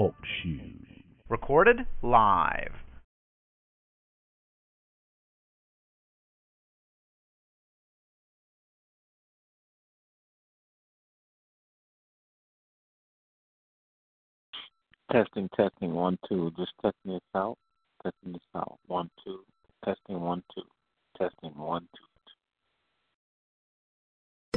Talk shoes. Recorded live. Testing, testing, one, two. Just testing this out. Testing this out. One, two. Testing, one, two. Testing, one, two.